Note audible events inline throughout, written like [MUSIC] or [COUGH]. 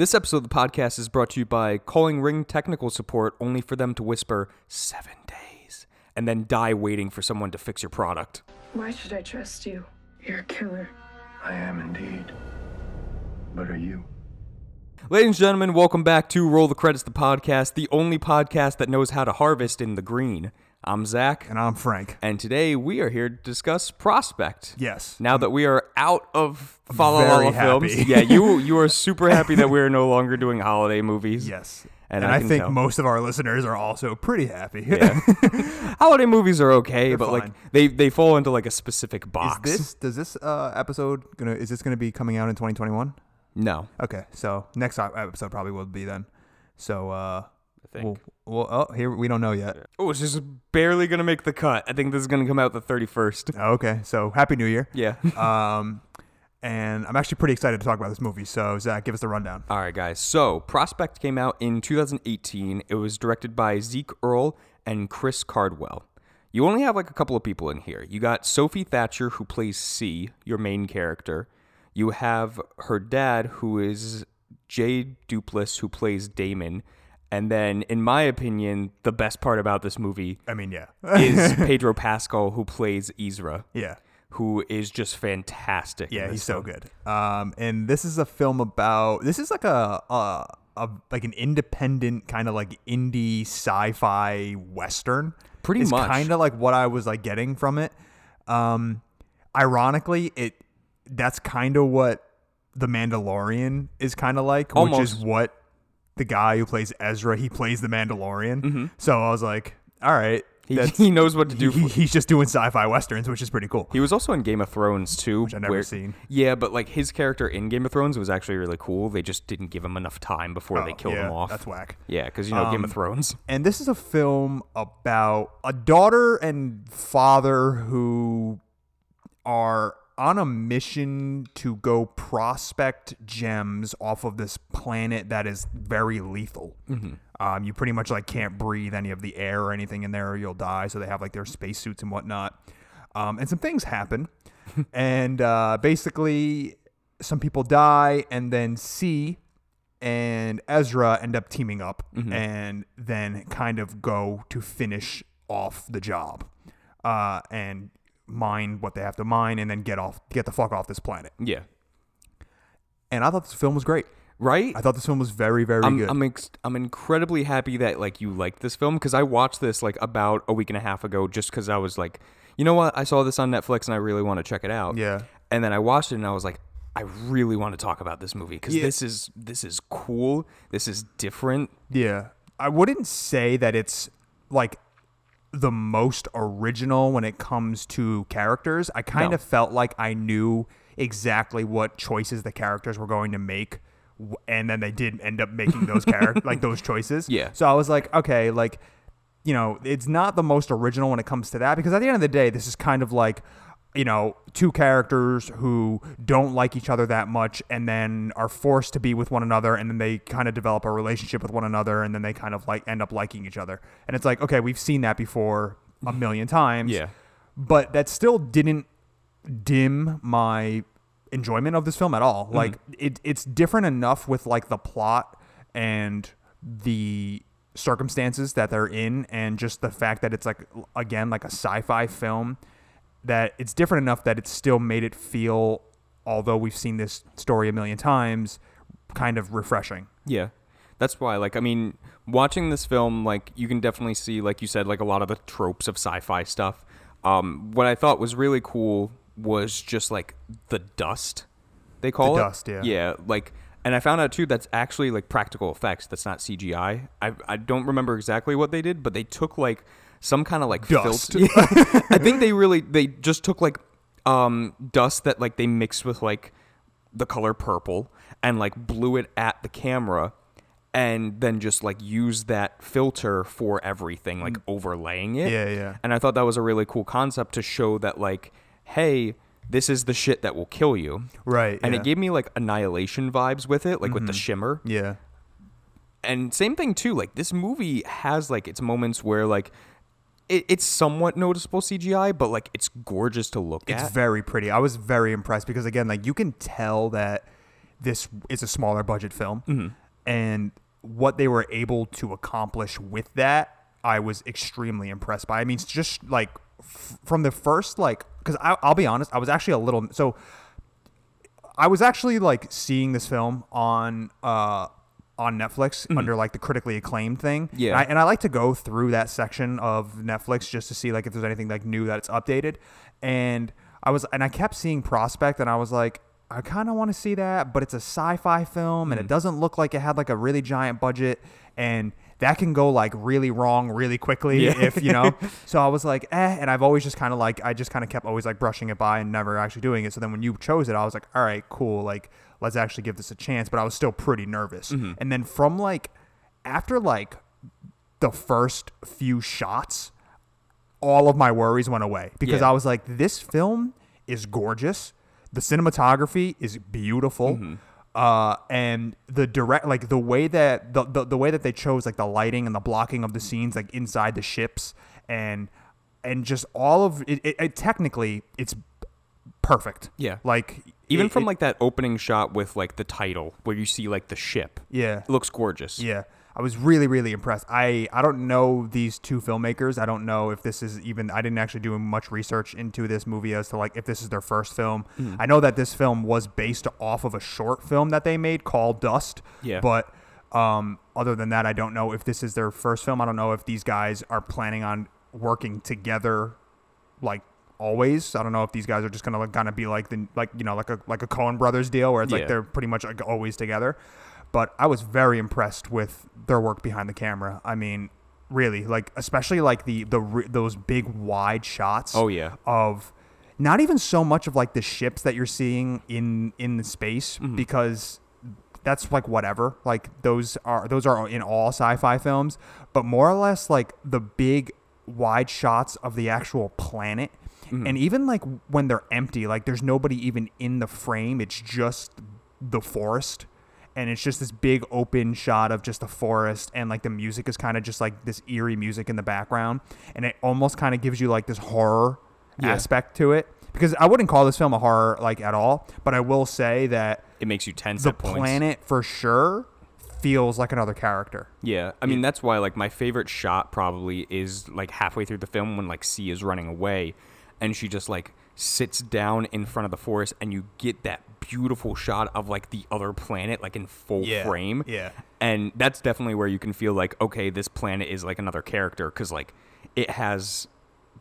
This episode of the podcast is brought to you by calling Ring Technical Support only for them to whisper seven days and then die waiting for someone to fix your product. Why should I trust you? You're a killer. I am indeed. But are you? Ladies and gentlemen, welcome back to Roll the Credits, the podcast, the only podcast that knows how to harvest in the green. I'm Zach, And I'm Frank. and today we are here to discuss Prospect. Yes. Now that we are out of Fa La Very films, yeah, you [LAUGHS] you are super happy that we are no longer doing holiday movies. Yes. And And, I I, think tell. most of our listeners are also pretty happy. Yeah. [LAUGHS] holiday movies are okay, They're but like they they fall into like a specific is box. this does this uh, episode gonna is this gonna be coming out in 2021? no? Okay, so next episode probably will be then. So uh, think. we'll, well, oh, here we don't know yet. Oh, it's just barely gonna make the cut. I think this is gonna come out the thirty first. [LAUGHS] Okay, so happy New Year. Yeah. [LAUGHS] Um, and I'm actually pretty excited to talk about this movie. So Zach, give us the rundown. All right, guys. So, Prospect came out in 2018. It was directed by Zeek Earl and Chris Caldwell. You only have like a couple of people in here. You got Sophie Thatcher, who plays C, your main character. You have her dad, who is Jay Duplass, who plays Damon. And then, in my opinion, the best part about this movie I mean, yeah, is [LAUGHS] Pedro Pascal, who plays Ezra, yeah. who is just fantastic. Yeah, he's so good. Um, and this is a film about this is like a a, a like an independent kind of like indie sci-fi western. Pretty it's much. kind of like what I was like getting from it. Um, ironically, it that's kind of what the Mandalorian is kind of like, which is what the guy who plays Ezra he plays the Mandalorian. Mm-hmm. So I was like, all right, He, [LAUGHS] he knows what to do. he- for- he's just doing sci-fi westerns, which is pretty cool. He was also in Game of Thrones too, Which I've never seen. Yeah, but like his character in Game of Thrones was actually really cool. They just didn't give him enough time before they Oh, killed yeah, him off. That's whack. Yeah, because you know Game of Um, Thrones. [LAUGHS] And this is a film about a daughter and father who are on a mission to go prospect gems off of this planet that is very lethal. Um, you pretty much like can't breathe any of the air or anything in there or you'll die. So they have like their spacesuits and whatnot. Um, and some things happen. [LAUGHS] and uh, basically, some people die, and then C and Ezra end up teaming up and then kind of go to finish off the job uh, and mine what they have to mine and then get off get the fuck off this planet. Yeah, And I thought this film was great. right. I thought this film was very very I'm good. I'm, ex- I'm incredibly happy that like you liked this film because I watched this like about a week and a half ago just because I was like, you know what, I saw this on Netflix and I really want to check it out. yeah. and then I watched it and I was like, I really want to talk about this movie because Yeah. this is this is cool. This is different. Yeah. I wouldn't say that it's like the most original when it comes to characters. I kind No. of felt like I knew exactly what choices the characters were going to make and then they did end up making those character [LAUGHS] like those choices. Yeah. So I was like, okay, like you know, it's not the most original when it comes to that because at the end of the day, this is kind of like you know, two characters who don't like each other that much and then are forced to be with one another and then they kind of develop a relationship with one another and then they kind of like end up liking each other. And it's like, okay, we've seen that before a million times. Yeah. But that still didn't dim my enjoyment of this film at all. Mm-hmm. Like it it's different enough with like the plot and the circumstances that they're in and just the fact that it's like again like a sci-fi film that it's different enough that it still made it feel although we've seen this story a million times kind of refreshing Yeah. That's why, like, I mean, watching this film, like, you can definitely see, like you said, like a lot of the tropes of sci-fi stuff. Um, what I thought was really cool was just like the dust they call The it. dust, yeah. Yeah, like, and I found out too that's actually like practical effects. That's not CGI. I I don't remember exactly what they did, but they took like some kind of like Dust. [LAUGHS] filter. I think they really they just took like um dust that like they mixed with like the color purple and like blew it at the camera and then just like use that filter for everything like overlaying it Mm. Yeah, yeah. and i thought that was a really cool concept to show that like hey this is the shit that will kill you right and yeah. Mm-hmm. it gave me like annihilation vibes with it like with the shimmer yeah and same thing too like this movie has like its moments where like it, it's somewhat noticeable cgi but like it's gorgeous to look It's at very pretty. I was very impressed because again, like you can tell that this is a smaller budget film, and what they were able to accomplish with that, I was extremely impressed by. I mean, it's just like f- from the first like, because I'll be honest, I was actually a little so. I was actually like seeing this film on uh on Netflix under like the critically acclaimed thing. Yeah. And I, and I like to go through that section of Netflix just to see like if there's anything like new that it's updated. And I was and I kept seeing Prospect and I was like I kind of want to see that, but it's a sci-fi film and it doesn't look like it had like a really giant budget and that can go like really wrong really quickly Yeah. if you know. [LAUGHS] so I was like, eh, and I've always just kind of like I just kind of kept always like brushing it by and never actually doing it. So then when you chose it, I was like, all right, cool, like let's actually give this a chance. But I was still pretty nervous. And then from like after like the first few shots, all of my worries went away because Yeah. I was like, this film is gorgeous. The cinematography is beautiful. Mm-hmm. Uh, and the direct, like the way that the, the the way that they chose like the lighting and the blocking of the scenes, like inside the ships, and and just all of it. it, it technically, it's perfect. Yeah. like Even it- from it- like that opening shot with like the title where you see like the ship. yeah, It looks gorgeous. Yeah. I was really, really impressed. I, I don't know these two filmmakers. I don't know if this is even I didn't actually do much research into this movie as to like if this is their first film. Mm-hmm. I know that this film was based off of a short film that they made called Dust. Yeah. But um, other than that, I don't know if this is their first film. I don't know if these guys are planning on working together like always. I don't know if these guys are just gonna like, kind of be like the like you know like a like a Coen Brothers deal where it's Yeah. like they're pretty much like always together. But I was very impressed with their work behind the camera. I mean, really, like especially like the the re- those big wide shots. Oh, yeah. Of not even so much of like the ships that you're seeing in in the space Mm-hmm. because that's like whatever. Like those are those are in all sci-fi films, but more or less like the big wide shots of the actual planet. Mm-hmm. And even like when they're empty, like there's nobody even in the frame. It's just the forest. And it's just this big open shot of just the forest and like the music is kind of just like this eerie music in the background and it almost kind of gives you like this horror Yeah. aspect to it because I wouldn't call this film a horror like at all, but I will say that It makes you tense the at points. planet for sure feels like another character. Yeah, I mean that's why like my favorite shot probably is like halfway through the film when like C is running away, and she just like sits down in front of the forest, and you get that beautiful shot of like the other planet like in full Yeah, frame. yeah. and that's definitely where you can feel like okay, this planet is like another character because like it has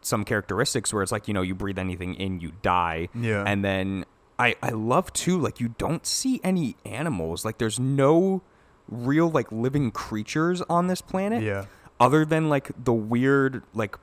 some characteristics where it's like you know you breathe anything in you die. Yeah. and then I I love too like you don't see any animals like there's no real like living creatures on this planet Yeah. other than like the weird like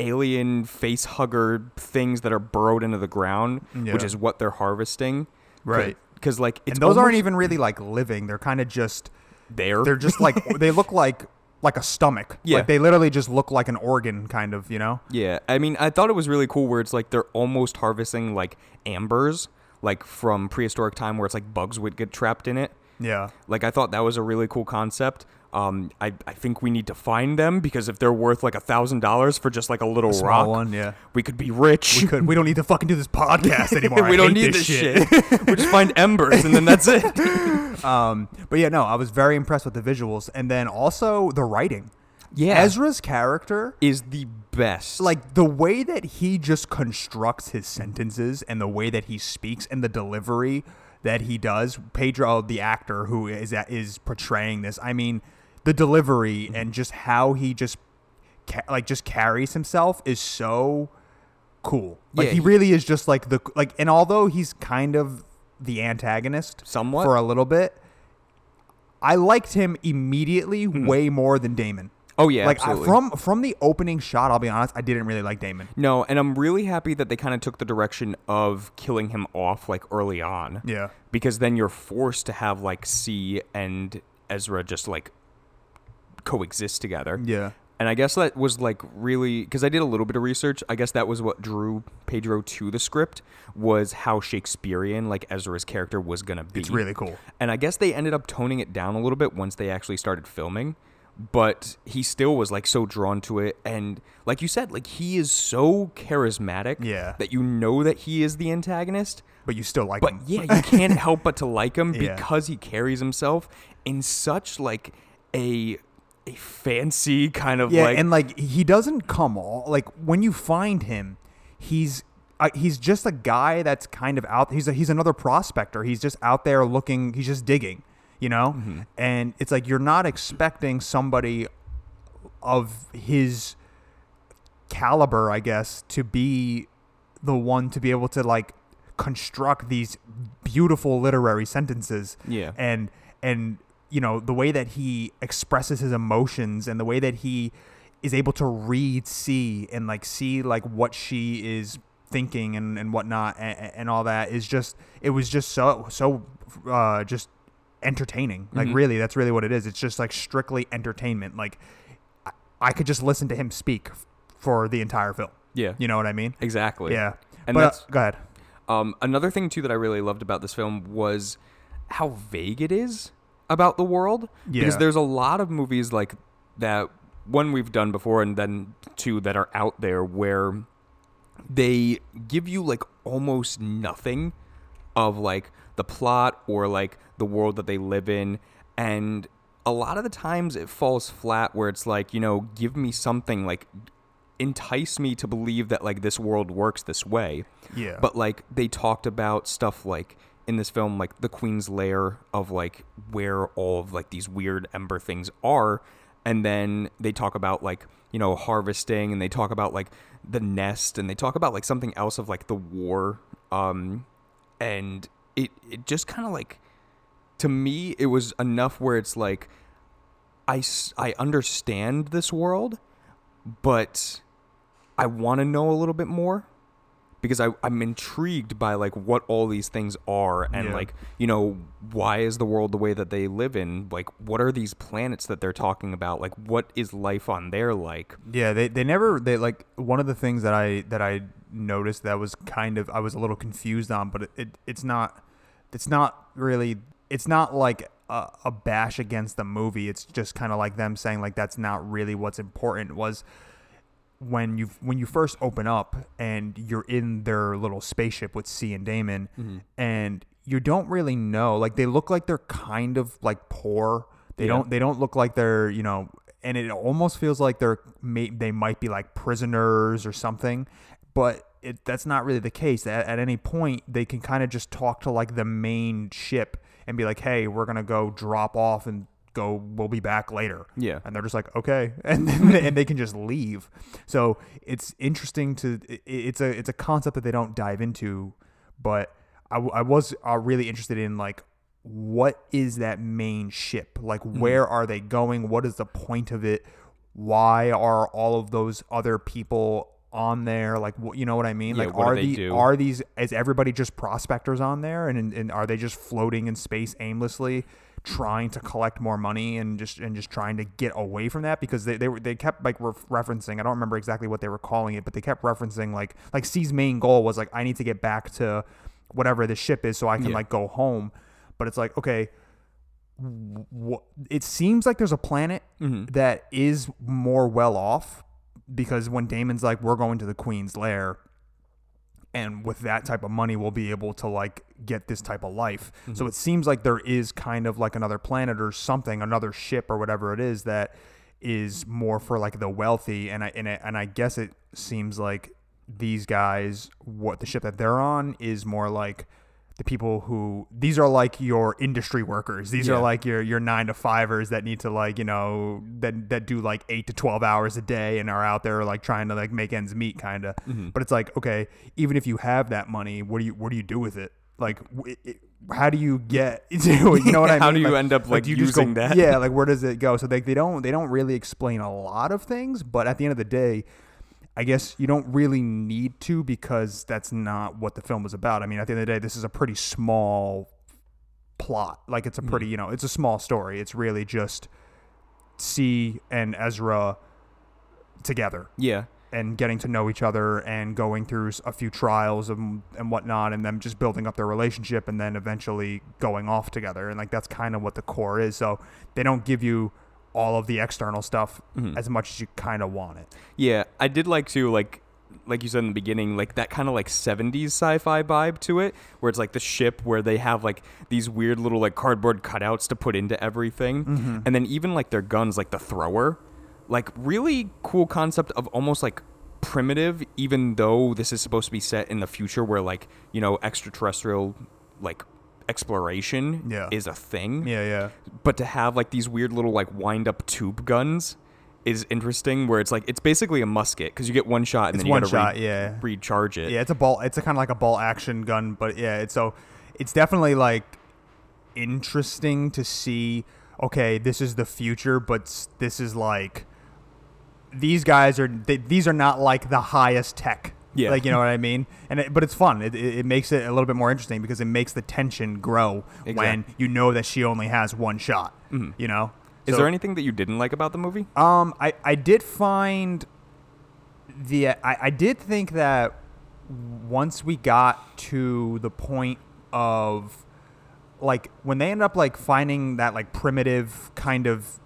alien face hugger things that are burrowed into the ground Yeah. which is what they're harvesting Right. because like it's and those aren't even really like living. They're kind of just there they're just like [LAUGHS] they look like like a stomach. Yeah. Like they literally just look like an organ kind of, you know? Yeah, I mean, I thought it was really cool where it's like they're almost harvesting like ambers, like from prehistoric time, where it's like bugs would get trapped in it. Yeah. Like I thought that was a really cool concept. Um, I, I think we need to find them because if they're worth like a thousand dollars for just like a little Small rock, one, yeah. we could be rich. We could we don't need to fucking do this podcast [LAUGHS] anymore. I we don't need this shit. [LAUGHS] we just find embers and then that's it. [LAUGHS] Um, but yeah, no, I was very impressed with the visuals and then also the writing. Yeah. Ezra's character, Is the best. like the way that he just constructs his sentences and the way that he speaks and the delivery that he does. Pedro, the actor who is is portraying this, I mean, the delivery mm-hmm. and just how he just ca- like just carries himself is so cool. Like Yeah, he he- really is just like the like, and although he's kind of the antagonist Somewhat. for a little bit, I liked him immediately hmm. way more than Damon. oh yeah, like I, from from the opening shot, I'll be honest, I didn't really like Damon. No, and I'm really happy that they kind of took the direction of killing him off like early on. Yeah. Because then you're forced to have like C and Ezra just like coexist together. Yeah. And I guess that was like really because I did a little bit of research. I guess that was what drew Pedro to the script was how Shakespearean like Ezra's character was gonna be. It's really cool. And I guess they ended up toning it down a little bit once they actually started filming. but he still was like so drawn to it and like you said like he is so charismatic Yeah. that you know that he is the antagonist but you still like but him. yeah you can't [LAUGHS] help but to like him Yeah. because he carries himself in such like a a fancy kind of Yeah, like and like he doesn't come all like when you find him, he's uh, he's just a guy that's kind of out. He's a, he's another prospector. He's just out there looking. He's just digging, you know. Mm-hmm. And it's like you're not expecting somebody of his caliber, I guess, to be the one to be able to like construct these beautiful literary sentences. Yeah. And and you know, the way that he expresses his emotions and the way that he is able to read see and like see like what she is thinking and, and whatnot and, and all that is just it was just so so uh just entertaining. Like Mm-hmm. really that's really what it is. It's just like strictly entertainment. Like I, I could just listen to him speak f- for the entire film. Yeah. You know what i mean? Exactly. Yeah. And but, uh, that's go ahead. Um, another thing too that I really loved about this film was how vague it is about the world. Because there's a lot of movies like that. One we've done before, and then two that are out there where they give you like almost nothing of like the plot or like the world that they live in and a lot of the times it falls flat where it's like you know give me something like entice me to believe that like this world works this way Yeah. but like they talked about stuff like in this film like the queen's lair of like where all of like these weird ember things are. And then they talk about like you know harvesting and they talk about like the nest and they talk about like something else of like the war. Um and it it just kind of like to me it was enough where it's like I, I understand this world but I want to know a little bit more because I, I'm intrigued by like what all these things are and Yeah. like you know why is the world the way that they live in like what are these planets that they're talking about like what is life on there like Yeah, they, they never they like one of the things that I that I noticed that was kind of I was a little confused on, but it, it it's not it's not really it's not like a, a bash against the movie. It's just kind of like them saying like that's not really what's important. Was when you when you first open up and you're in their little spaceship with C and Damon, mm-hmm. and you don't really know. Like they look like they're kind of like poor. They Yeah. don't they don't look like they're you know, and it almost feels like they're may, they might be like prisoners or something, but. It, that's not really the case. At, at any point, they can kind of just talk to like the main ship and be like, "Hey, we're gonna go drop off and go. We'll be back later." Yeah. and they're just like okay [LAUGHS] and then and they can just leave so it's interesting to it's a it's a concept that they don't dive into but i, I was uh, really interested in like what is that main ship like where are they going what is the point of it why are all of those other people on there like wh- you know what i mean? Yeah, like what do are they the do? are these is everybody just prospectors on there? And, and are they just floating in space aimlessly trying to collect more money and just and just trying to get away from that? Because they they, were, they kept like ref- referencing I don't remember exactly what they were calling it but they kept referencing like like C's main goal was like I need to get back to whatever the ship is so I can Yeah. like go home. But it's like okay wh- it seems like there's a planet mm-hmm. that is more well off because when Damon's like we're going to the queen's lair and with that type of money we'll be able to like get this type of life. So mm-hmm. it seems like there is kind of like another planet or something another ship or whatever it is that is more for like the wealthy. And i and, I- and i guess it seems like these guys what the ship that they're on is more like the people who these are like your industry workers these Yeah. are like your your nine to fivers that need to like you know that that do like eight to 12 hours a day and are out there like trying to like make ends meet kind of Mm-hmm. but it's like okay even if you have that money what do you what do you do with it like it, how do you get [LAUGHS] it? you know what i [LAUGHS] mean How do you Like- end up, like, do you just go- using that? yeah like where does it go so they, they don't they don't really explain a lot of things but at the end of the day I guess you don't really need to because that's not what the film is about. I mean, at the end of the day, this is a pretty small plot. Like it's a pretty, mm. you know, it's a small story. It's really just C and Ezra together yeah and getting to know each other and going through a few trials and, and whatnot and them just building up their relationship and then eventually going off together and like that's kind of what the core is so they don't give you all of the external stuff Mm-hmm. as much as you kind of want it. Yeah, I did like to like like you said in the beginning, like that kind of like 70s sci-fi vibe to it, where it's like the ship where they have like these weird little like cardboard cutouts to put into everything. Mm-hmm. And then even like their guns, like the thrower, like really cool concept of almost like primitive, even though this is supposed to be set in the future where like, you know, extraterrestrial like exploration Yeah. is a thing Yeah, yeah. but to have like these weird little like wind up tube guns is interesting where it's like it's basically a musket because you get one shot and It's then you one gotta shot, re- yeah. recharge it Yeah, it's a ball. It's a kind of like a ball action gun, but yeah, it's so it's definitely like interesting to see. Okay, this is the future, but this is like these guys are. They, these are not like the highest tech. Yeah. like you know what I mean. And it, but it's fun. It, it, it makes it a little bit more interesting because it makes the tension grow when you know that she only has one shot. You know. is So- there anything that you didn't like about the movie um, I, I did find the I, I did think that once we got to the point of like when they end up like finding that like primitive kind of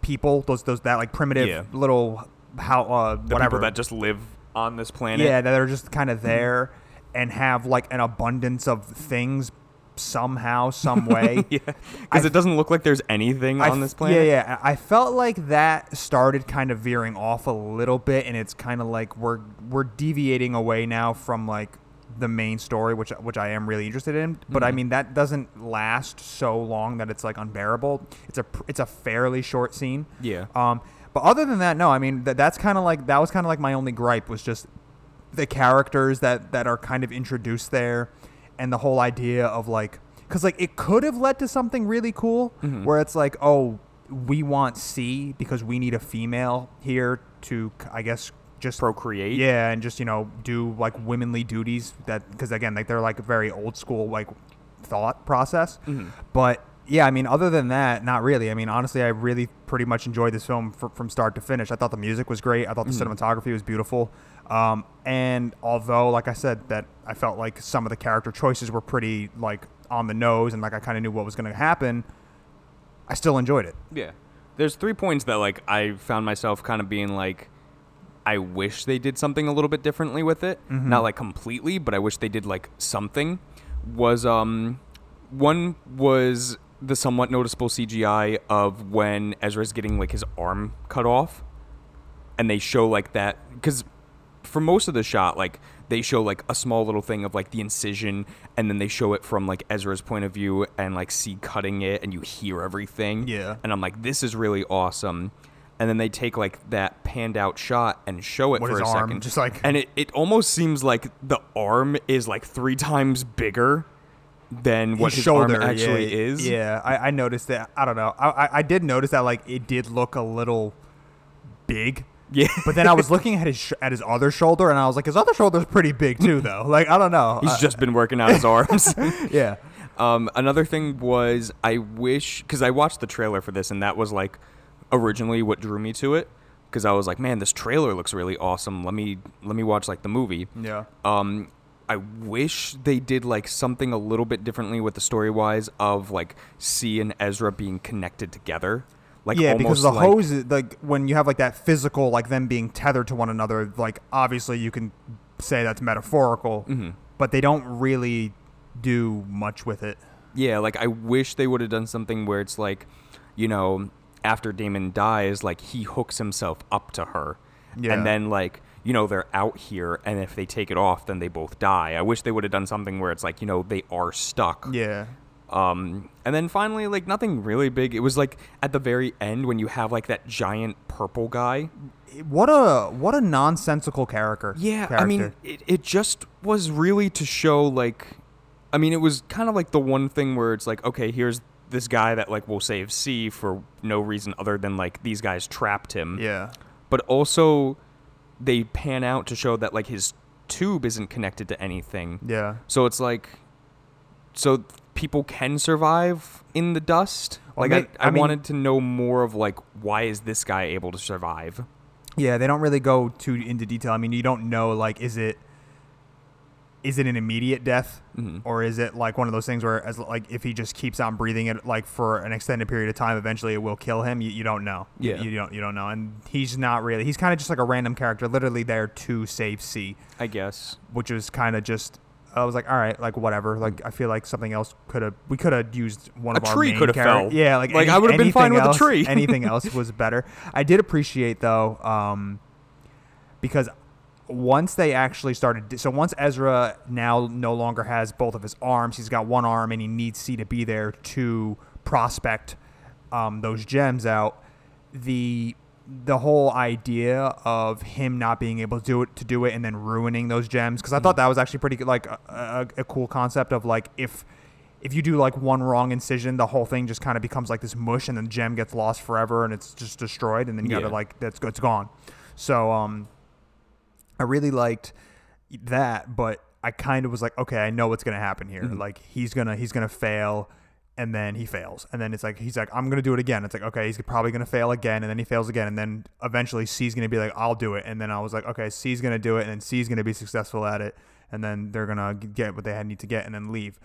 people those those that like primitive Yeah. little how uh the whatever people that just live on this planet yeah that are just kind of there and have like an abundance of things somehow some [LAUGHS] way yeah because it doesn't look like there's anything I on this planet Yeah, yeah. I felt like that started kind of veering off a little bit, and it's kind of like we're we're deviating away now from like the main story, which which I am really interested in. But Mm-hmm. I mean that doesn't last so long that it's like unbearable. It's a it's a fairly short scene. Yeah. Um. But other than that, no. I mean that that's kind of like that was kind of like my only gripe was just the characters that that are kind of introduced there and the whole idea of like because like it could have led to something really cool Mm-hmm. where it's like oh we want c because we need a female here to i guess just procreate yeah and just you know do like womanly duties that because again like they're like a very old school like thought process Mm-hmm. but yeah i mean other than that not really i mean honestly i really pretty much enjoyed this film fr- from start to finish i thought the music was great i thought the Mm-hmm. cinematography was beautiful um, and although like i said that i felt like some of the character choices were pretty like on the nose and like i kind of knew what was going to happen i still enjoyed it Yeah. There's three points that like I found myself kind of being like I wish they did something a little bit differently with it. Mm-hmm. Not like completely, but I wish they did like something. Was um one was the somewhat noticeable CGI of when Ezra's getting like his arm cut off and they show like that cuz for most of the shot like they show like a small little thing of like the incision and then they show it from like Ezra's point of view and like see cutting it and you hear everything. Yeah. and I'm like this is really awesome. And then they take like that panned out shot and show it With for a arm, second. Just like- and it, it almost seems like the arm is like three times bigger than what his, arm actually yeah, is Yeah, I, I noticed that. I don't know. I, I I did notice that like it did look a little big. yeah But then I was looking at his sh- at his other shoulder, and I was like, his other shoulder's pretty big too, though. Like I don't know. he's Uh, just been working out his arms [LAUGHS] yeah. Um, another thing was I wish because I watched the trailer for this and that was like originally what drew me to it because I was like, man, this trailer looks really awesome. Let me let me watch like the movie. Yeah. Um, I wish they did like something a little bit differently with the story wise of like C and Ezra being connected together. Like yeah, because the like, hose, like when you have like that physical, like them being tethered to one another, like obviously you can say that's metaphorical, Mm-hmm. but they don't really do much with it. Yeah, like I wish they would have done something where it's like, you know, after Damon dies, like he hooks himself up to her. Yeah. And then like, you know, they're out here and if they take it off, then they both die. I wish they would have done something where it's like, you know, they are stuck. Yeah. Um and then finally like nothing really big. It was like at the very end when you have like that giant purple guy. What a what a nonsensical character. Yeah, character. I mean, it, it just was really to show like, I mean, it was kind of like the one thing where it's like, okay, here's this guy that like will save C for no reason other than like these guys trapped him. yeah. But also, they pan out to show that like his tube isn't connected to anything. Yeah. So it's like, so people can survive in the dust. Well, Like may- I, I, I mean- wanted to know more of like why is this guy able to survive? Yeah, they don't really go too into detail. I mean, you don't know like is it is it an immediate death Mm-hmm. or is it like one of those things where as like if he just keeps on breathing it like for an extended period of time eventually it will kill him you, you don't know You- Yeah. you, don't you don't know and he's not really he's kind of just like a random character literally there to save c I guess. which was kind of just I was like, all right, like whatever. Like I feel like something else could have we could have used one A of our tree main could have fell. Yeah, like Like, any- I would have been fine anything with a tree. anything else [LAUGHS] was better. I did appreciate though, um, because once they actually started, so once Ezra now no longer has both of his arms, he's got one arm and he needs C to be there to prospect um, those gems out. The the whole idea of him not being able to do it to do it and then ruining those gems because I thought that was actually pretty good, like a, a, a cool concept of like if if you do like one wrong incision, the whole thing just kind of becomes like this mush, and then gem gets lost forever, and it's just destroyed, and then you Yeah. gotta like that's it's gone. So um, I really liked that, but I kind of was like, okay, I know what's gonna happen here. Mm-hmm. Like he's gonna he's gonna fail, and then he fails, and then it's like he's like, I'm gonna do it again. It's like okay, he's probably gonna fail again, and then he fails again, and then eventually C's gonna be like, I'll do it, and then I was like, okay, C's gonna do it, and then C's gonna be successful at it, and then they're gonna get what they had need to get, and then leave.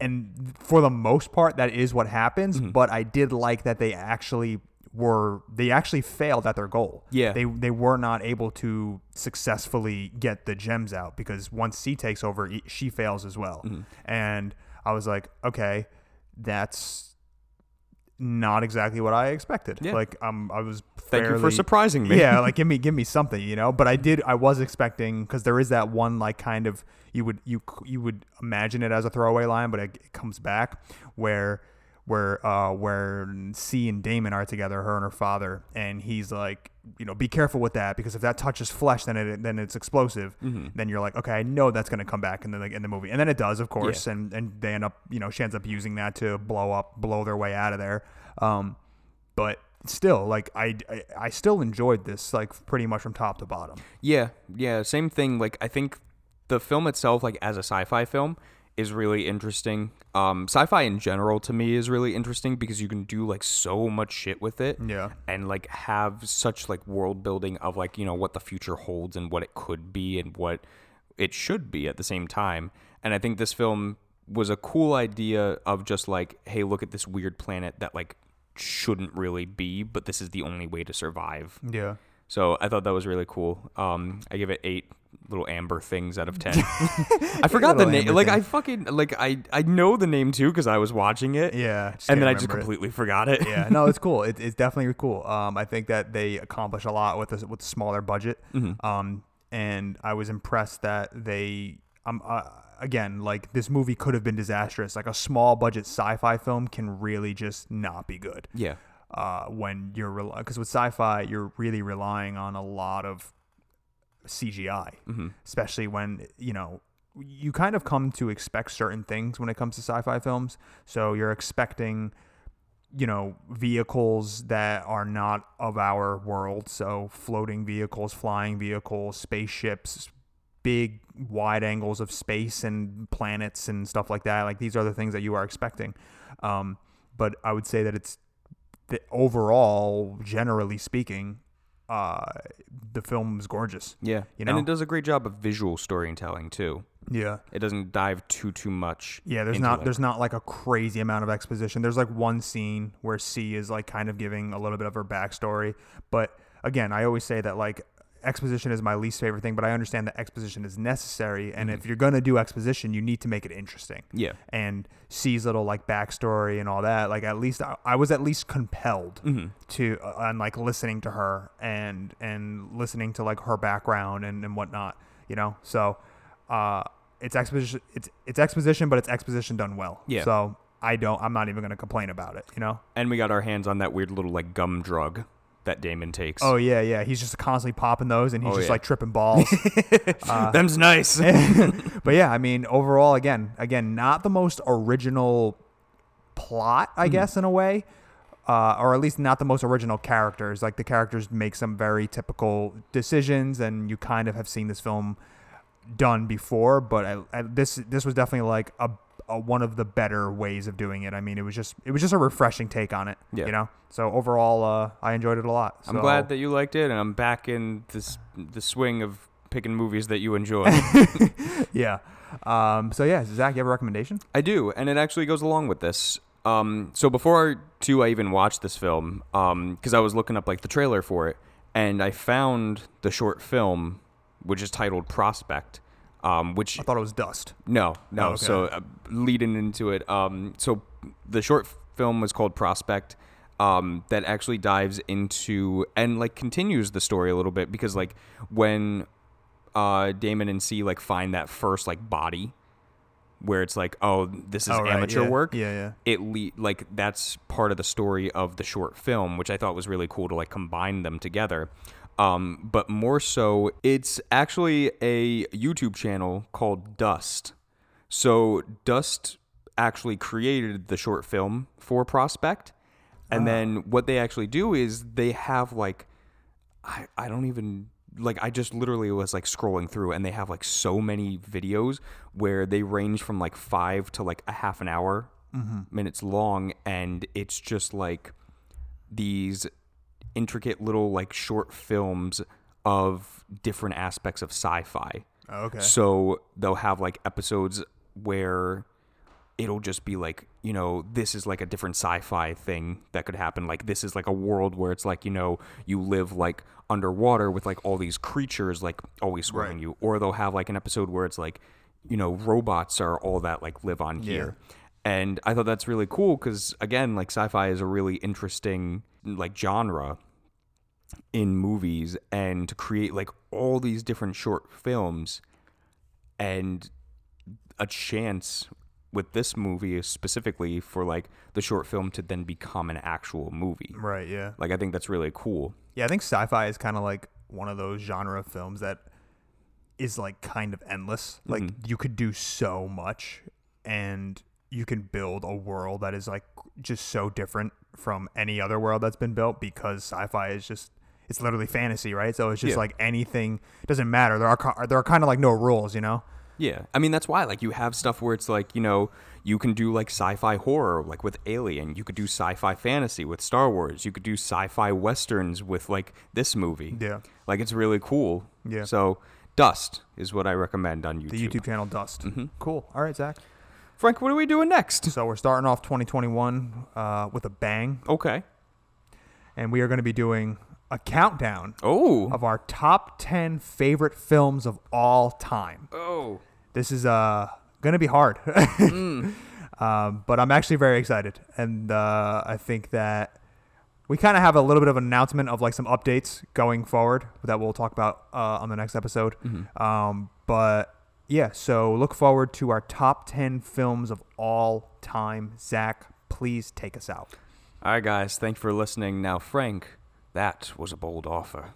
And for the most part, that is what happens. Mm-hmm. But I did like that they actually were they actually failed at their goal. Yeah. they they were not able to successfully get the gems out because once C takes over, she fails as well. And I was like, okay, that's not exactly what I expected. Yeah. Like um, I was Thank you for surprising me. yeah, like [LAUGHS] give me give me something, you know. But I did. I was expecting because there is that one like kind of you would you you would imagine it as a throwaway line, but it, it comes back where where uh where C and Damon are together, her and her father, and he's like, you know, be careful with that because if that touches flesh, then it then it's explosive. Then you're like, okay, I know that's gonna come back in the like, in the movie, and then it does, of course, and and they end up, you know, she ends up using that to blow up, blow their way out of there. Um, but still like I, I i still enjoyed this like pretty much from top to bottom Yeah, yeah, same thing. Like I think the film itself, like as a sci-fi film, is really interesting. Um, sci-fi in general to me is really interesting because you can do like so much shit with it. Yeah. And like have such like world building of like, you know, what the future holds and what it could be and what it should be at the same time. And I think this film was a cool idea of just like, hey, look at this weird planet that like shouldn't really be, but this is the only way to survive. yeah So I thought that was really cool. Um, I give it eight little amber things out of [LAUGHS] ten. I forgot the name. Like I fucking like I I know the name too because I was watching it. yeah and then I just remember it. completely forgot it. yeah no it's [LAUGHS] cool it, it's definitely cool um i think that they accomplish a lot with a, with a smaller budget Mm-hmm. um and i was impressed that they um uh, again like this movie could have been disastrous like a small budget sci-fi film can really just not be good yeah. uh, when you're because with sci-fi you're really relying on a lot of CGI, Mm-hmm. especially when you know you kind of come to expect certain things when it comes to sci-fi films. So you're expecting you know vehicles that are not of our world, so floating vehicles, flying vehicles, spaceships, big wide angles of space and planets and stuff like that. Like these are the things that you are expecting. Um, but I would say that it's the overall, generally speaking, uh, the film is gorgeous. Yeah. You And it does a great job of visual storytelling too. Yeah. It doesn't dive too too much. Yeah, there's into, not there's not like a crazy amount of exposition. There's like one scene where C is like kind of giving a little bit of her backstory, but again, I always say that like exposition is my least favorite thing, but I understand that exposition is necessary, and if you're gonna do exposition, you need to make it interesting. Mm-hmm. Yeah. and C's little like backstory and all that. Like at least I, I was at least compelled Mm-hmm. to uh, and like listening to her and and listening to like her background and and whatnot. You know, so uh, it's exposition. It's it's exposition, but it's exposition done well. Yeah. So I don't. I'm not even gonna complain about it. You know. And we got our hands on that weird little like gum drug that Damon takes. Oh yeah, yeah. He's just constantly popping those, and he's Oh, just yeah. like tripping balls. [LAUGHS] Them's nice. [LAUGHS] [LAUGHS] but yeah, I mean, overall, again, again, not the most original plot, I guess, in a way, uh, or at least not the most original characters. Like the characters make some very typical decisions, and you kind of have seen this film done before. But I, I, this this was definitely like a, a one of the better ways of doing it. I mean, it was just it was just a refreshing take on it. Yeah. You know. So overall, uh, I enjoyed it a lot. I'm glad that you liked it, and I'm back in this the swing of picking movies that you enjoy. [LAUGHS] yeah. Um, so yeah, Zach, you have a recommendation? I do, and it actually goes along with this. Um, so before too, I even watched this film, um, because I was looking up like the trailer for it, and I found the short film, which is titled Prospect. Um, which I thought it was Dust. no, no. Oh, okay. So uh, leading into it, um, so the short film was called Prospect. Um, that actually dives into and like continues the story a little bit because like when uh Damon and C like find that first like body where it's like oh this is Oh, right, amateur yeah. work Yeah, yeah. it le- like that's part of the story of the short film which i thought was really cool to like combine them together um, but more so it's actually a youtube channel called dust. So dust actually created the short film for prospect. And then what they actually do is they have like I, I don't even like I just literally was like scrolling through and they have like so many videos where they range from like five to like a half an hour minutes long. And it's just like these intricate little like short films of different aspects of sci-fi. Oh, okay. So they'll have like episodes where it'll just be like, you know, this is like a different sci-fi thing that could happen. Like this is like a world where it's like, you know, you live like underwater with like all these creatures like always surrounding Right. you. Or they'll have like an episode where it's like, you know, robots are all that like live on here. And I thought that's really cool because again, like sci-fi is a really interesting like genre in movies and to create like all these different short films and a chance with this movie specifically for like the short film to then become an actual movie. Right, yeah. Like I think that's really cool. Yeah, I think sci-fi is kind of like one of those genre of films that is like kind of endless. Like mm-hmm. you could do so much and you can build a world that is like just so different from any other world that's been built because sci-fi is just it's literally fantasy, right? So it's just Yeah. like anything doesn't matter. There are there are kind of like no rules, you know? Yeah. I mean that's why like you have stuff where it's like, you know, you can do like sci-fi horror like with Alien, you could do sci-fi fantasy with Star Wars, you could do sci-fi westerns with like this movie. Yeah. Like it's really cool. Yeah. So Dust is what I recommend on YouTube. The YouTube channel Dust. Mm-hmm. Cool. All right, Zach. Frank, what are we doing next? So we're starting off 2021 uh, with a bang, Okay. and we are going to be doing a countdown Oh. of our top 10 favorite films of all time. Oh. This is uh going to be hard. [LAUGHS] um, but I'm actually very excited. And uh, I think that we kind of have a little bit of an announcement of like some updates going forward that we'll talk about uh, on the next episode. Um, but yeah, so look forward to our top 10 films of all time. Zach, please take us out. All right, guys. Thanks for listening. Now, Frank, that was a bold offer.